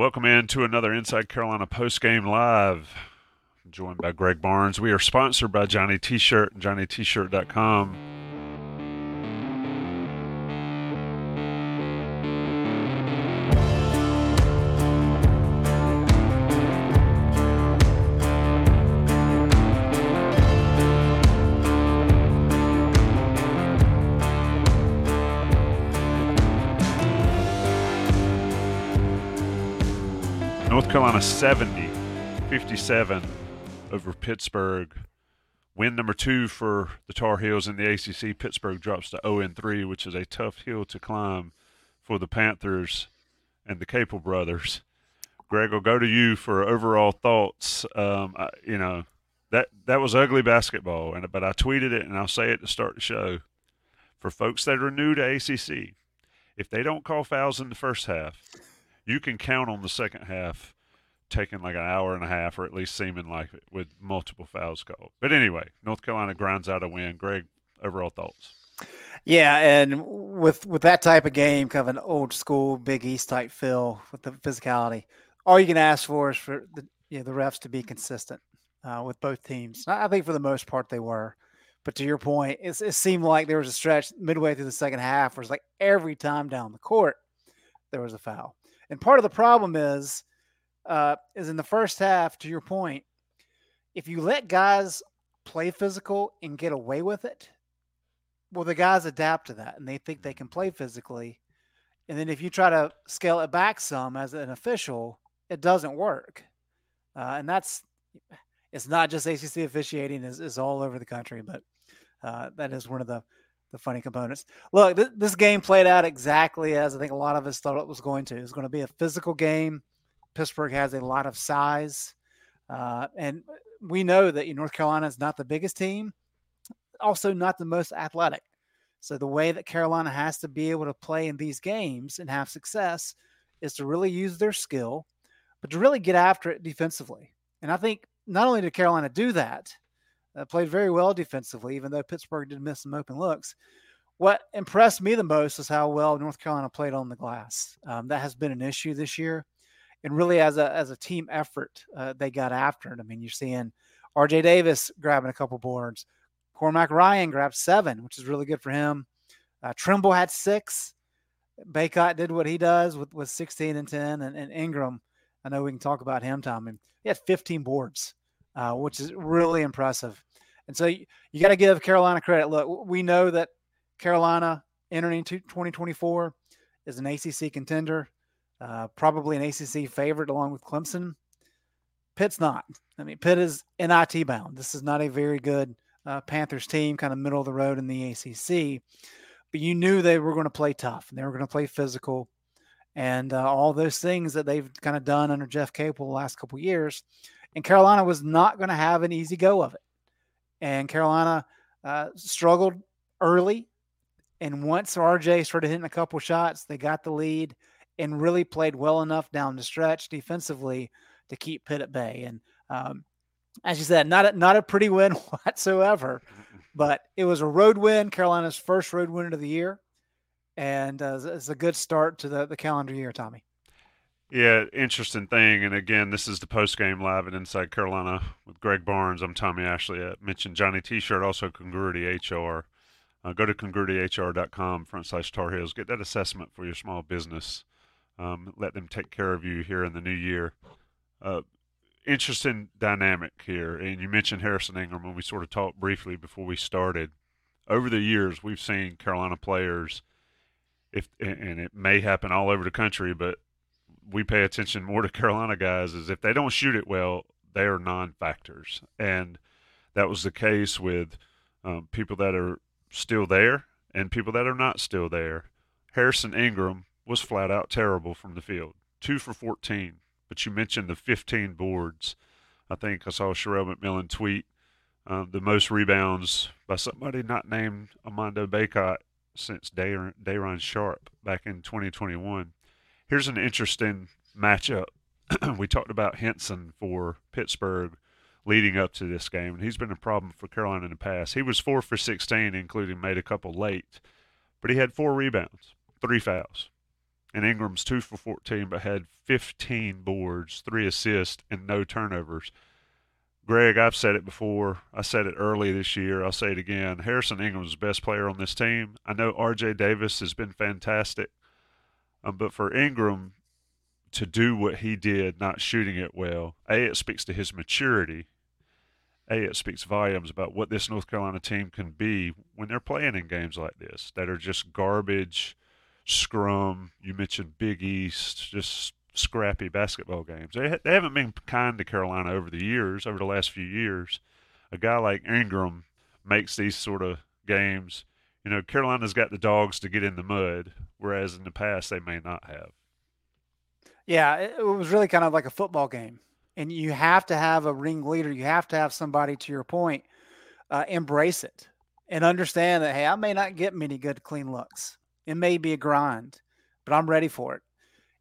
Welcome in to another Inside Carolina post game live. I'm joined by Greg Barnes. We are sponsored by Johnny T-Shirt, JohnnyT-Shirt.com. North 70, 57 over Pittsburgh. Win number two for the Tar Heels in the ACC. Pittsburgh drops to 0 3, which is a tough hill to climb for the Panthers and the Capel brothers. Greg, I'll go to you for overall thoughts. Um, I, you know, that that was ugly basketball, and but I tweeted it, and I'll say it to start the show. For folks that are new to ACC, if they don't call fouls in the first half, you can count on the second half taking like an hour and a half, or at least seeming like it, with multiple fouls called. But anyway, North Carolina grinds out a win. Greg, overall thoughts? Yeah, and with with that type of game, kind of an old school Big East type feel with the physicality, all you can ask for is for the you know, the refs to be consistent uh, with both teams. I think for the most part they were. But to your point, it seemed like there was a stretch midway through the second half where it's like every time down the court there was a foul. And part of the problem is, uh, is in the first half. To your point, if you let guys play physical and get away with it, well, the guys adapt to that and they think they can play physically. And then if you try to scale it back some as an official, it doesn't work. Uh, and that's it's not just ACC officiating is, is all over the country, but uh, that is one of the the funny components. Look, th- this game played out exactly as I think a lot of us thought it was going to. It was going to be a physical game. Pittsburgh has a lot of size, uh, and we know that North Carolina is not the biggest team, also not the most athletic. So the way that Carolina has to be able to play in these games and have success is to really use their skill, but to really get after it defensively. And I think not only did Carolina do that, uh, played very well defensively, even though Pittsburgh did miss some open looks. What impressed me the most is how well North Carolina played on the glass. Um, that has been an issue this year, and really as a as a team effort, uh, they got after it. I mean, you're seeing R.J. Davis grabbing a couple boards, Cormac Ryan grabbed seven, which is really good for him. Uh, Trimble had six. Bacot did what he does with, with 16 and 10, and, and Ingram. I know we can talk about him, Tom. And he had 15 boards uh, which is really impressive. And so you, you got to give Carolina credit. Look, we know that Carolina entering into 2024 is an ACC contender, uh, probably an ACC favorite along with Clemson. Pitt's not. I mean, Pitt is NIT bound. This is not a very good uh, Panthers team, kind of middle of the road in the ACC. But you knew they were going to play tough and they were going to play physical and uh, all those things that they've kind of done under Jeff Capel the last couple years and Carolina was not going to have an easy go of it. And Carolina uh, struggled early. And once RJ started hitting a couple shots, they got the lead and really played well enough down the stretch defensively to keep Pitt at bay. And um, as you said, not a, not a pretty win whatsoever, but it was a road win, Carolina's first road win of the year, and uh, it's a good start to the, the calendar year, Tommy. Yeah, interesting thing. And again, this is the post game live at Inside Carolina with Greg Barnes. I'm Tommy Ashley. I mentioned Johnny T shirt, also Congruity HR. Uh, go to congruityhr.com front slash Tar Heels. Get that assessment for your small business. Um, let them take care of you here in the new year. Uh, interesting dynamic here. And you mentioned Harrison Ingram, and we sort of talked briefly before we started. Over the years, we've seen Carolina players, if and it may happen all over the country, but we pay attention more to Carolina guys is if they don't shoot it well, they are non-factors, and that was the case with um, people that are still there and people that are not still there. Harrison Ingram was flat out terrible from the field, two for 14. But you mentioned the 15 boards. I think I saw Sherrell McMillan tweet uh, the most rebounds by somebody not named Armando Bacot since Day'Ron Sharpe back in 2021. Here's an interesting matchup. we talked about Hinson for Pittsburgh leading up to this game, and he's been a problem for Carolina in the past. He was four for 16, including made a couple late, but he had four rebounds, three fouls. And Ingram's two for 14, but had 15 boards, three assists, and no turnovers. Greg, I've said it before. I said it early this year. I'll say it again. Harrison Ingram's the best player on this team. I know R.J. Davis has been fantastic. Um, but for Ingram to do what he did, not shooting it well, A, it speaks to his maturity. A, it speaks volumes about what this North Carolina team can be when they're playing in games like this that are just garbage, scrum. You mentioned Big East, just scrappy basketball games. They, they haven't been kind to Carolina over the years, over the last few years. A guy like Ingram makes these sort of games you know, Carolina's got the dogs to get in the mud, whereas in the past they may not have. Yeah, it was really kind of like a football game. And you have to have a ring leader. You have to have somebody, to your point, uh, embrace it and understand that, hey, I may not get many good, clean looks. It may be a grind, but I'm ready for it.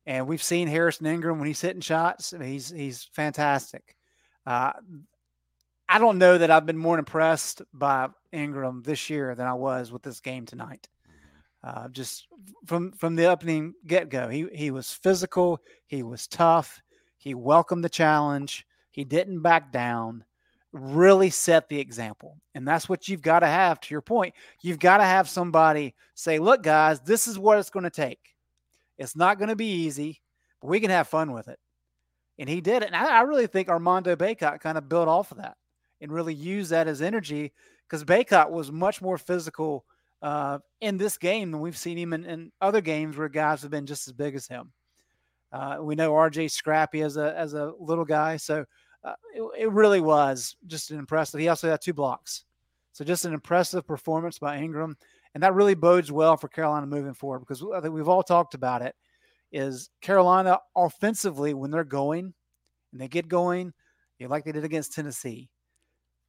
And we've seen Harrison Ingram when he's hitting shots, he's he's fantastic. Uh, I don't know that I've been more impressed by Ingram this year than I was with this game tonight. Uh, just from from the opening get go, he he was physical, he was tough, he welcomed the challenge, he didn't back down. Really set the example, and that's what you've got to have. To your point, you've got to have somebody say, "Look, guys, this is what it's going to take. It's not going to be easy, but we can have fun with it." And he did it. And I, I really think Armando Bacot kind of built off of that and really used that as energy because Bacot was much more physical uh, in this game than we've seen him in, in, other games where guys have been just as big as him. Uh, we know RJ scrappy as a as a little guy, so uh, it, it, really was just an impressive. He also had two blocks, so just an impressive performance by Ingram, and that really bodes well for Carolina moving forward because I think we've all talked about it. Is Carolina offensively when they're going and they get going, like they did against Tennessee,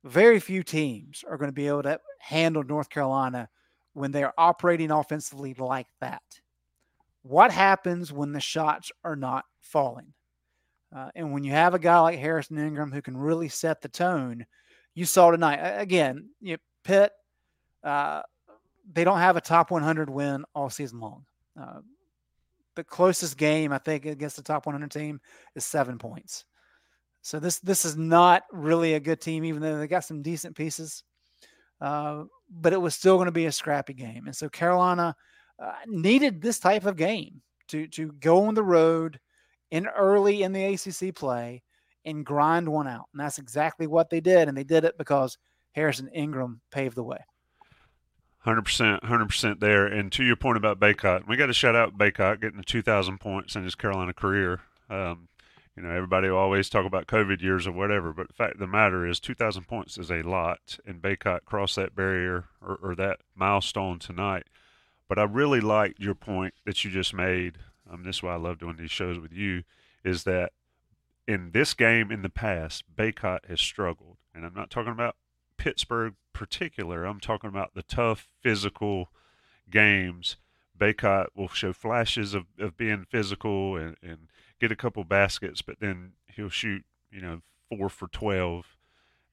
very few teams are going to be able to handle North Carolina when they're operating offensively like that. What happens when the shots are not falling? Uh, and when you have a guy like Harrison Ingram who can really set the tone, you saw tonight. Again, you know, Pitt, uh, they don't have a top 100 win all season long. Uh, the closest game, I think, against the top 100 team is seven points. So this this is not really a good team, even though they got some decent pieces. Uh, but it was still going to be a scrappy game, and so Carolina uh, needed this type of game to to go on the road in early in the ACC play and grind one out, and that's exactly what they did, and they did it because Harrison Ingram paved the way. Hundred percent, hundred percent there. And to your point about Bacot, we got to shout out Bacot getting two thousand points in his Carolina career. Um, you know, everybody will always talk about COVID years or whatever, but the fact of the matter is 2,000 points is a lot, and Bacot crossed that barrier or, or that milestone tonight. But I really liked your point that you just made. Um, this is why I love doing these shows with you, is that in this game in the past, Bacot has struggled. And I'm not talking about Pittsburgh particular. I'm talking about the tough physical games. Bacot will show flashes of, of being physical and, and get a couple baskets, but then he'll shoot, you know, four for 12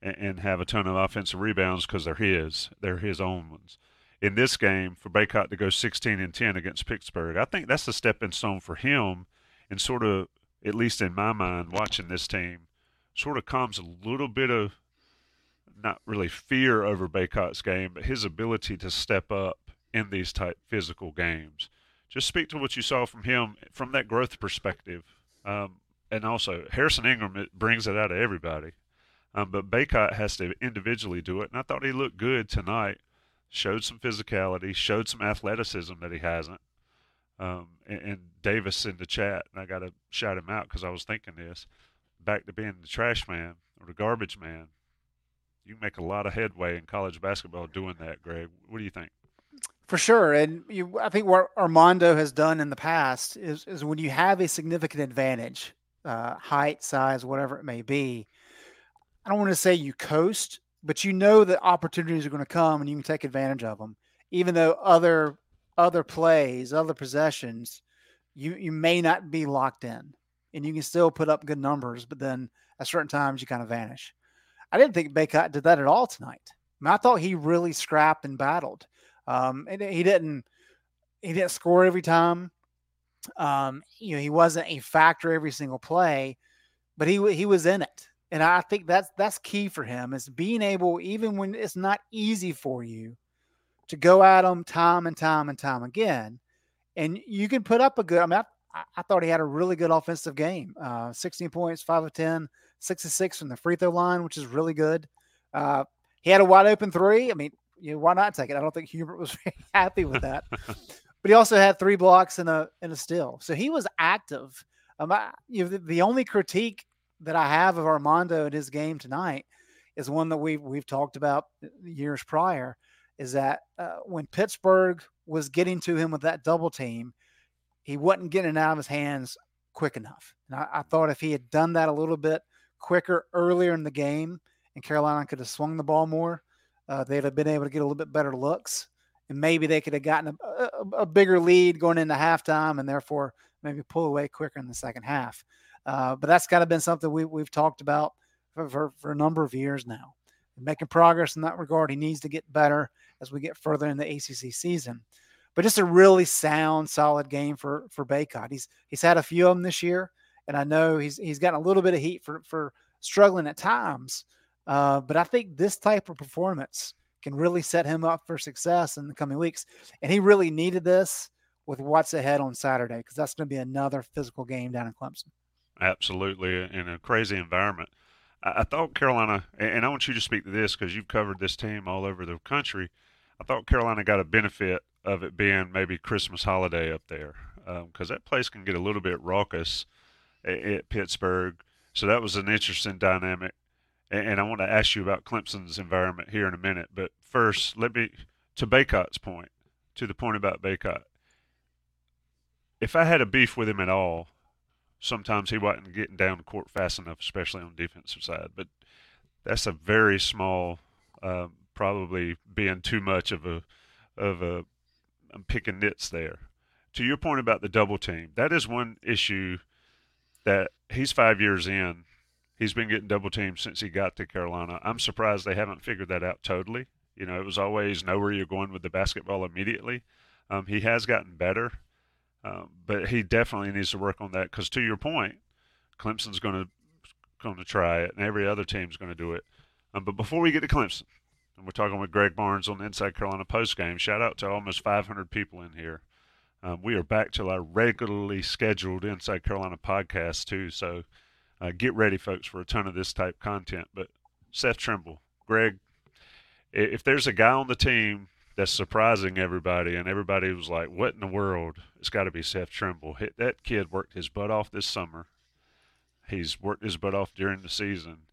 and, and have a ton of offensive rebounds because they're his. They're his own ones. In this game, for Bacot to go 16 and 10 against Pittsburgh, I think that's a stepping stone for him and sort of, at least in my mind, watching this team, sort of calms a little bit of not really fear over Bacot's game, but his ability to step up in these type physical games. Just speak to what you saw from him from that growth perspective. Um, and also, Harrison Ingram it brings it out of everybody. Um, but Bacot has to individually do it. And I thought he looked good tonight. Showed some physicality, showed some athleticism that he hasn't. Um, and, and, Davis in the chat, and I got to shout him out because I was thinking this back to being the trash man or the garbage man you make a lot of headway in college basketball doing that, Greg. What do you think? For sure, and you, I think what Armando has done in the past is is when you have a significant advantage, uh, height, size, whatever it may be. I don't want to say you coast, but you know that opportunities are going to come and you can take advantage of them, even though other other plays, other possessions, you you may not be locked in, and you can still put up good numbers, but then at certain times you kind of vanish. I didn't think Bacot did that at all tonight. I, mean, I thought he really scrapped and battled. Um, and he didn't he didn't score every time. Um, you know, he wasn't a factor every single play, but he he was in it. And I think that's that's key for him is being able, even when it's not easy for you, to go at them time and time and time again. And you can put up a good. I mean, I, I thought he had a really good offensive game. Uh, 16 points, five of 10, six to six from the free throw line, which is really good. Uh, he had a wide open three. I mean, you know, why not take it? I don't think Hubert was very happy with that. but he also had three blocks and a and a steal, so he was active. Um, I, you know, the, the, only critique that I have of Armando in his game tonight is one that we've we've talked about years prior. Is that uh, when Pittsburgh was getting to him with that double team, he wasn't getting it out of his hands quick enough. And I, I thought if he had done that a little bit quicker earlier in the game and Carolina could have swung the ball more, uh, they'd have been able to get a little bit better looks. And maybe they could have gotten a, a, a, bigger lead going into halftime and therefore maybe pull away quicker in the second half. Uh, but that's kind of been something we, we've talked about for, for, for a number of years now. making progress in that regard. He needs to get better as we get further in the ACC season. But just a really sound, solid game for for Bacot. He's he's had a few of them this year and I know he's he's gotten a little bit of heat for for struggling at times. Uh, but I think this type of performance can really set him up for success in the coming weeks. And he really needed this with what's ahead on Saturday because that's going to be another physical game down in Clemson. Absolutely, in a crazy environment. I, thought Carolina, and I want you to speak to this because you've covered this team all over the country. I thought Carolina got a benefit of it being maybe Christmas holiday up there because um, that place can get a little bit raucous at Pittsburgh. So that was an interesting dynamic. And I want to ask you about Clemson's environment here in a minute. But first, let me, to Bacot's point, to the point about Bacot. If I had a beef with him at all, sometimes he wasn't getting down court fast enough, especially on defensive side. But that's a very small, um, probably being too much of a, of a, I'm picking nits there. To your point about the double team, that is one issue – that he's five years in. He's been getting double teamed since he got to Carolina. I'm surprised they haven't figured that out totally. You know, it was always know where you're going with the basketball immediately. Um, he has gotten better, um, but he definitely needs to work on that because, to your point, Clemson's going to going to try it, and every other team's going to do it. Um, but before we get to Clemson, and we're talking with Greg Barnes on the Inside Carolina post game. Shout out to almost 500 people in here. Um, we are back to our regularly scheduled Inside Carolina podcast too. So uh, get ready, folks, for a ton of this type content. But Seth Trimble, Greg, if there's a guy on the team that's surprising everybody, and everybody was like, "What in the world?" It's got to be Seth Trimble. That kid worked his butt off this summer. He's worked his butt off during the season.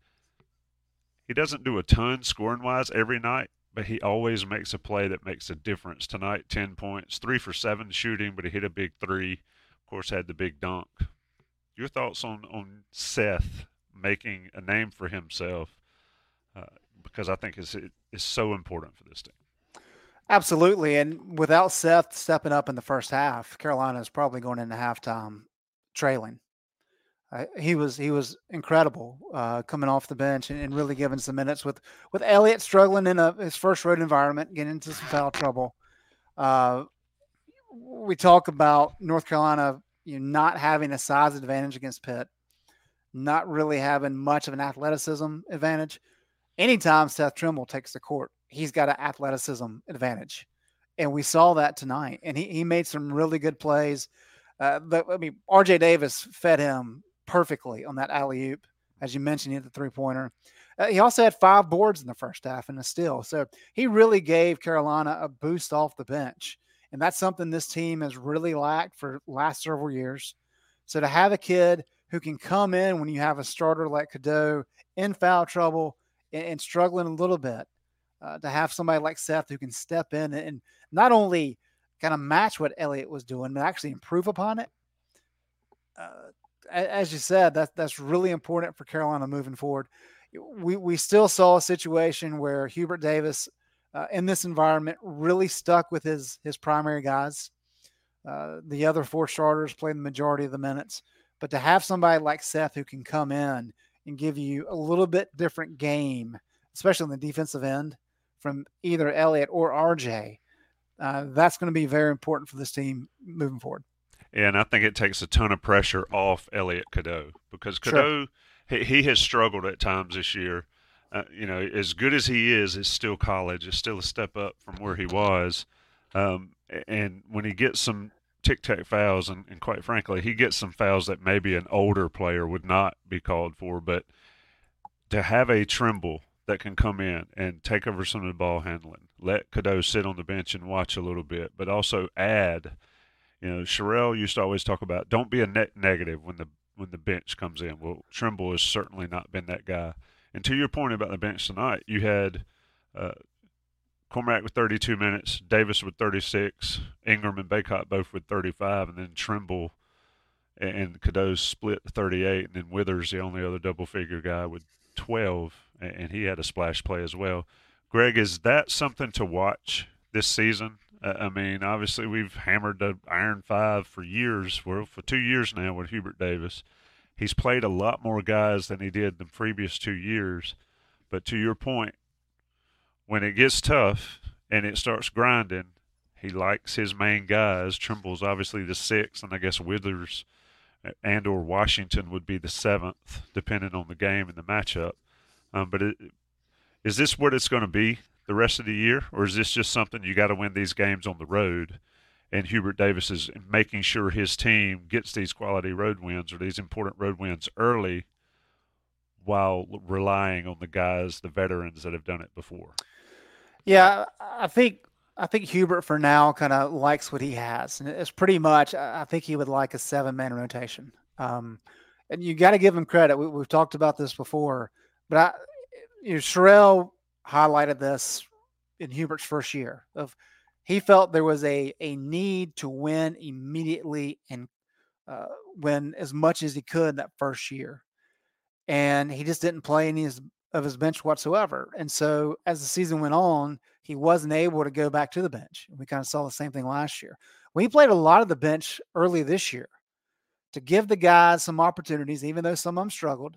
He doesn't do a ton scoring wise every night, but he always makes a play that makes a difference. Tonight, 10 points, three for seven shooting, but he hit a big three. Of course, had the big dunk. Your thoughts on, on Seth making a name for himself? Uh, because I think it's, it's so important for this team. Absolutely. And without Seth stepping up in the first half, Carolina is probably going into halftime trailing. Uh, he was he was incredible uh, coming off the bench and, and, really giving some minutes with with Elliott struggling in a, his first road environment, getting into some foul trouble. Uh, we talk about North Carolina you know, not having a size advantage against Pitt, not really having much of an athleticism advantage. Anytime Seth Trimble takes the court, he's got an athleticism advantage. And we saw that tonight. And he, he made some really good plays. Uh, I mean, RJ Davis fed him perfectly on that alley oop, as you mentioned, he hit the three pointer. Uh, he also had five boards in the first half and a steal. So he really gave Carolina a boost off the bench. And that's something this team has really lacked for last several years. So to have a kid who can come in when you have a starter like Cadeau in foul trouble and, and struggling a little bit, uh, to have somebody like Seth who can step in and not only kind of match what Elliott was doing, but actually improve upon it. Uh, as you said, that that's really important for Carolina moving forward. We we still saw a situation where Hubert Davis, uh, in this environment, really stuck with his his primary guys. Uh, the other four starters played the majority of the minutes, but to have somebody like Seth who can come in and give you a little bit different game, especially on the defensive end, from either Elliott or RJ, uh, that's going to be very important for this team moving forward. And I think it takes a ton of pressure off Elliott Cadeau because Cadeau, sure. he, he, has struggled at times this year. Uh, you know, as good as he is, it's still college. It's still a step up from where he was. Um, and when he gets some tic tac fouls, and, and quite frankly, he gets some fouls that maybe an older player would not be called for. But to have a Trimble that can come in and take over some of the ball handling, let Cadeau sit on the bench and watch a little bit, but also add – you know, Sherrell used to always talk about don't be a net negative when the when the bench comes in. Well, Trimble has certainly not been that guy. And to your point about the bench tonight, you had uh, Cormac with 32 minutes, Davis with 36, Ingram and Bacot both with 35, and then Trimble and Cadeau split 38, and then Withers, the only other double figure guy, with 12, and he had a splash play as well. Greg, is that something to watch this season? I mean, obviously we've hammered the Iron Five for years. Well, for two years now with Hubert Davis. He's played a lot more guys than he did the previous two years. But to your point, when it gets tough and it starts grinding, he likes his main guys. Trimble's obviously the six, and I guess Withers and or Washington would be the seventh, depending on the game and the matchup. Um, but it, is this what it's going to be the rest of the year, or is this just something you got to win these games on the road? And Hubert Davis is making sure his team gets these quality road wins or these important road wins early, while relying on the guys, the veterans that have done it before. Yeah, I think I think Hubert for now kind of likes what he has, and it's pretty much. I think he would like a seven man rotation. Um, and you got to give him credit. We, have talked about this before, but I, you know, Sherrell highlighted this in Hubert's first year of he felt there was a a need to win immediately and uh, win as much as he could that first year, and he just didn't play any of his bench whatsoever. And so as the season went on, he wasn't able to go back to the bench. We kind of saw the same thing last year. We played a lot of the bench early this year to give the guys some opportunities, even though some of them struggled.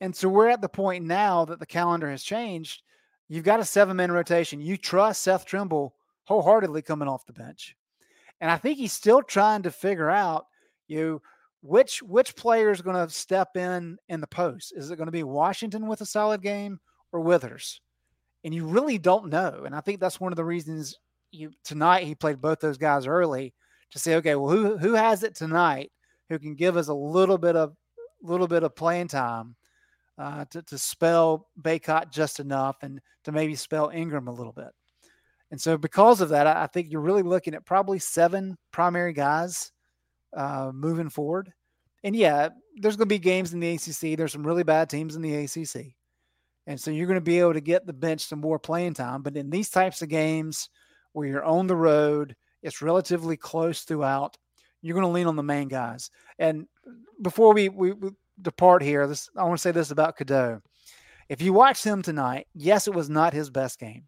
And so we're at the point now that the calendar has changed. You've got a seven man rotation. You trust Seth Trimble wholeheartedly coming off the bench. And I think he's still trying to figure out you which which player is going to step in in the post. Is it going to be Washington with a solid game or Withers? And you really don't know. And I think that's one of the reasons you tonight he played both those guys early to say, okay, well, who who has it tonight who can give us a little bit of little bit of playing time uh, to, to spell Bacot just enough and to maybe spell Ingram a little bit. And so, because of that, I, I think you're really looking at probably seven primary guys uh, moving forward. And yeah, there's going to be games in the ACC. There's some really bad teams in the ACC. And so you're going to be able to get the bench some more playing time. But in these types of games where you're on the road, it's relatively close throughout. You're going to lean on the main guys. And before we, we, we depart here, this I want to say this about Cadeau. If you watch him tonight, yes, it was not his best game,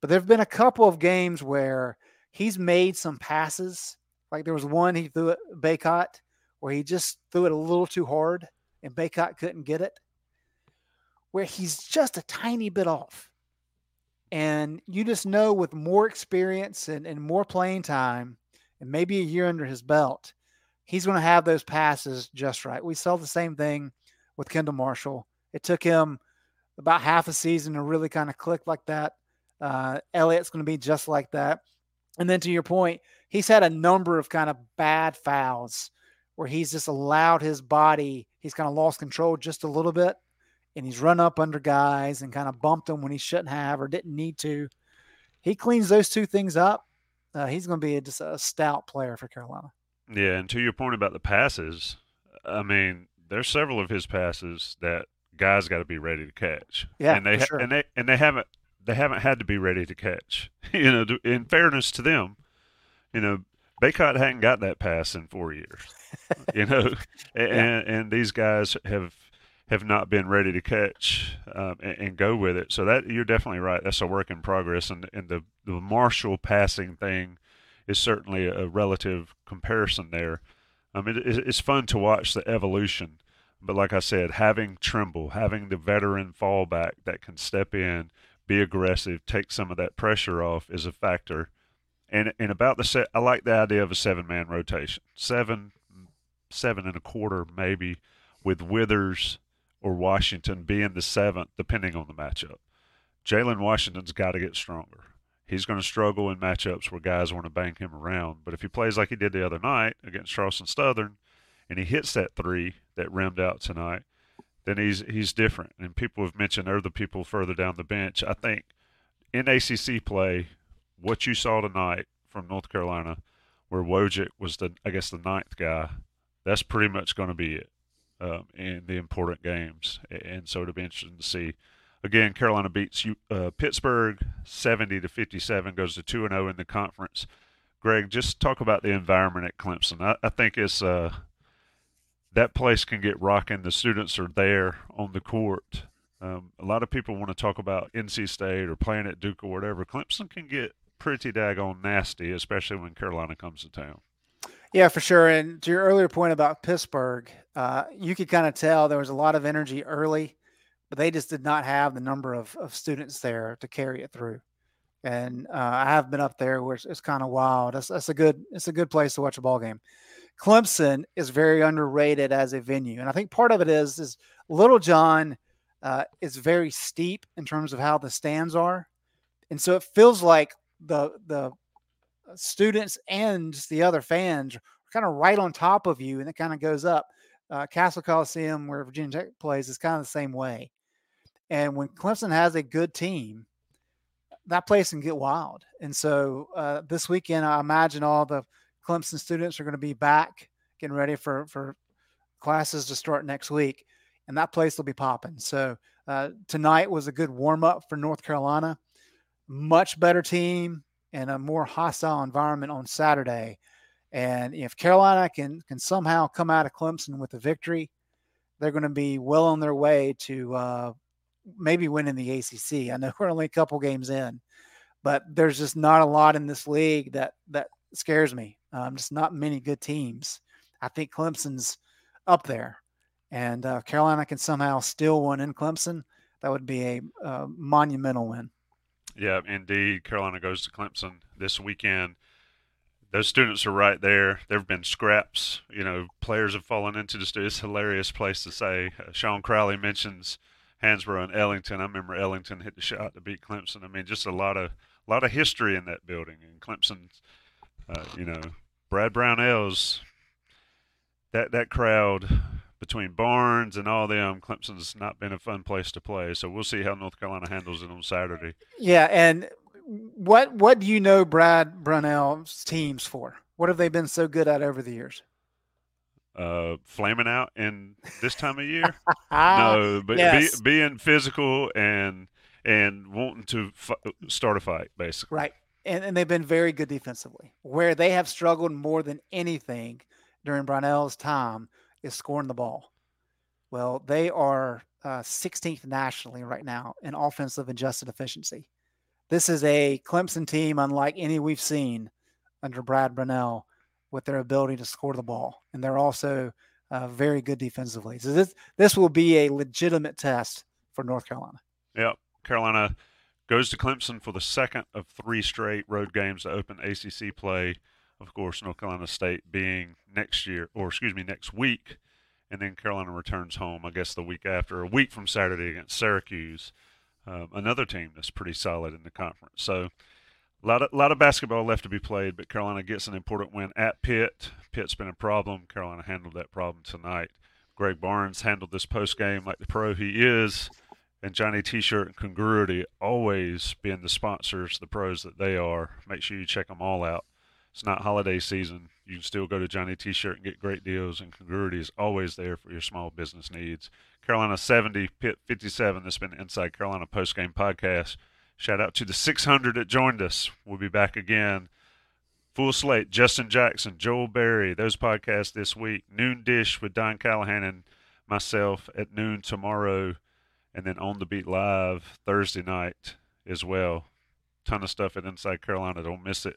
But there have been a couple of games where he's made some passes. Like there was one he threw at Bacot where he just threw it a little too hard and Bacot couldn't get it, where he's just a tiny bit off. And you just know with more experience and, and more playing time, and maybe a year under his belt, he's going to have those passes just right. We saw the same thing with Kendall Marshall. It took him about half a season to really kind of click like that. Uh, Elliott's going to be just like that. And then to your point, he's had a number of kind of bad fouls where he's just allowed his body, he's kind of lost control just a little bit and he's run up under guys and kind of bumped them when he shouldn't have or didn't need to. He cleans those two things up. Uh, he's going to be a, just a stout player for Carolina. Yeah, and to your point about the passes, I mean, there's several of his passes that guys got to be ready to catch. Yeah, and they sure. and they and they haven't they haven't had to be ready to catch. you know, in fairness to them, you know, Bacot hadn't got that pass in four years. you know, and, yeah. and these guys have have not been ready to catch um, and, and, go with it. So that you're definitely right. That's a work in progress, and and the the Marshall passing thing is certainly a relative comparison there. I mean, it, it's fun to watch the evolution, but like I said, having Trimble, having the veteran fallback that can step in, be aggressive, take some of that pressure off is a factor. And and about the set, I like the idea of a seven man rotation, seven, seven and a quarter maybe, with Withers or Washington being the seventh, depending on the matchup. Jalen Washington's got to get stronger. He's going to struggle in matchups where guys want to bang him around. But if he plays like he did the other night against Charleston Southern, and he hits that three that rimmed out tonight, then he's he's different. And people have mentioned other people further down the bench. I think in ACC play, what you saw tonight from North Carolina, where Wojcik was the I guess the ninth guy, that's pretty much going to be it um, in the important games. And so it'll be interesting to see. Again, Carolina beats uh, Pittsburgh 70 to 57, goes to 2 and 0 in the conference. Greg, just talk about the environment at Clemson. I, I think it's uh, that place can get rocking. The students are there on the court. Um, a lot of people want to talk about NC State or playing at Duke or whatever. Clemson can get pretty daggone nasty, especially when Carolina comes to town. Yeah, for sure. And to your earlier point about Pittsburgh, uh, you could kind of tell there was a lot of energy early, but they just did not have the number of, of students there to carry it through. And uh, I have been up there where it's, kind of wild. That's, that's a good it's a good place to watch a ball game. Clemson is very underrated as a venue, and I think part of it is is Littlejohn uh, is very steep in terms of how the stands are, and so it feels like the the students and the other fans are kind of right on top of you, and it kind of goes up. Uh, Cassell Coliseum, where Virginia Tech plays, is kind of the same way. And when Clemson has a good team, that place can get wild. And so uh, this weekend, I imagine all the Clemson students are going to be back, getting ready for for classes to start next week, and that place will be popping. So uh, tonight was a good warm up for North Carolina. Much better team, in a more hostile environment on Saturday. And if Carolina can can somehow come out of Clemson with a victory, they're going to be well on their way to uh, maybe winning the ACC. I know we're only a couple games in, but there's just not a lot in this league that that scares me. Um, just not many good teams. I think Clemson's up there, and uh, Carolina can somehow steal one in Clemson. That would be a uh, monumental win. Yeah, indeed. Carolina goes to Clemson this weekend. Those students are right there. There have been scraps. You know, players have fallen into the. It's a hilarious place to say. Uh, Sean Crowley mentions Hansbrough and Ellington. I remember Ellington hit the shot to beat Clemson. I mean, just a lot of a lot of history in that building. And Clemson, uh, you know, Brad Brownell's that that crowd between Barnes and all them, Clemson's not been a fun place to play. So we'll see how North Carolina handles it on Saturday. Yeah, and what what do you know Brad Brownell's teams for? What have they been so good at over the years? Uh, flaming out in this time of year? no, but yes. be, being physical and and wanting to f- start a fight, basically. Right, and and they've been very good defensively. Where they have struggled more than anything during Brownell's time is scoring the ball. Well, they are uh, 16th nationally right now in offensive adjusted efficiency. this is a Clemson team unlike any we've seen under Brad Brownell with their ability to score the ball, and they're also uh, very good defensively. So this this will be a legitimate test for North Carolina. Yep, Carolina goes to Clemson for the second of three straight road games to open ACC play. Of course, North Carolina State being next year, or excuse me, next week, and then Carolina returns home. I guess the week after, a week from Saturday against Syracuse, um, another team that's pretty solid in the conference. So a lot of lot of basketball left to be played, but Carolina gets an important win at Pitt. Pitt's been a problem. Carolina handled that problem tonight. Greg Barnes handled this post game like the pro he is, and Johnny T-shirt and Congruity always being the sponsors, the pros that they are. Make sure you check them all out. It's not holiday season. You can still go to Johnny T-shirt and get great deals, and Congruity is always there for your small business needs. Carolina 70, Pitt 57. This has been Inside Carolina post game podcast. Shout out to the 600 that joined us. We'll be back again. Full slate, Justin Jackson, Joel Berry, those podcasts this week. Noon Dish with Don Callahan and myself at noon tomorrow. And then On the Beat Live Thursday night as well. Ton of stuff at Inside Carolina. Don't miss it.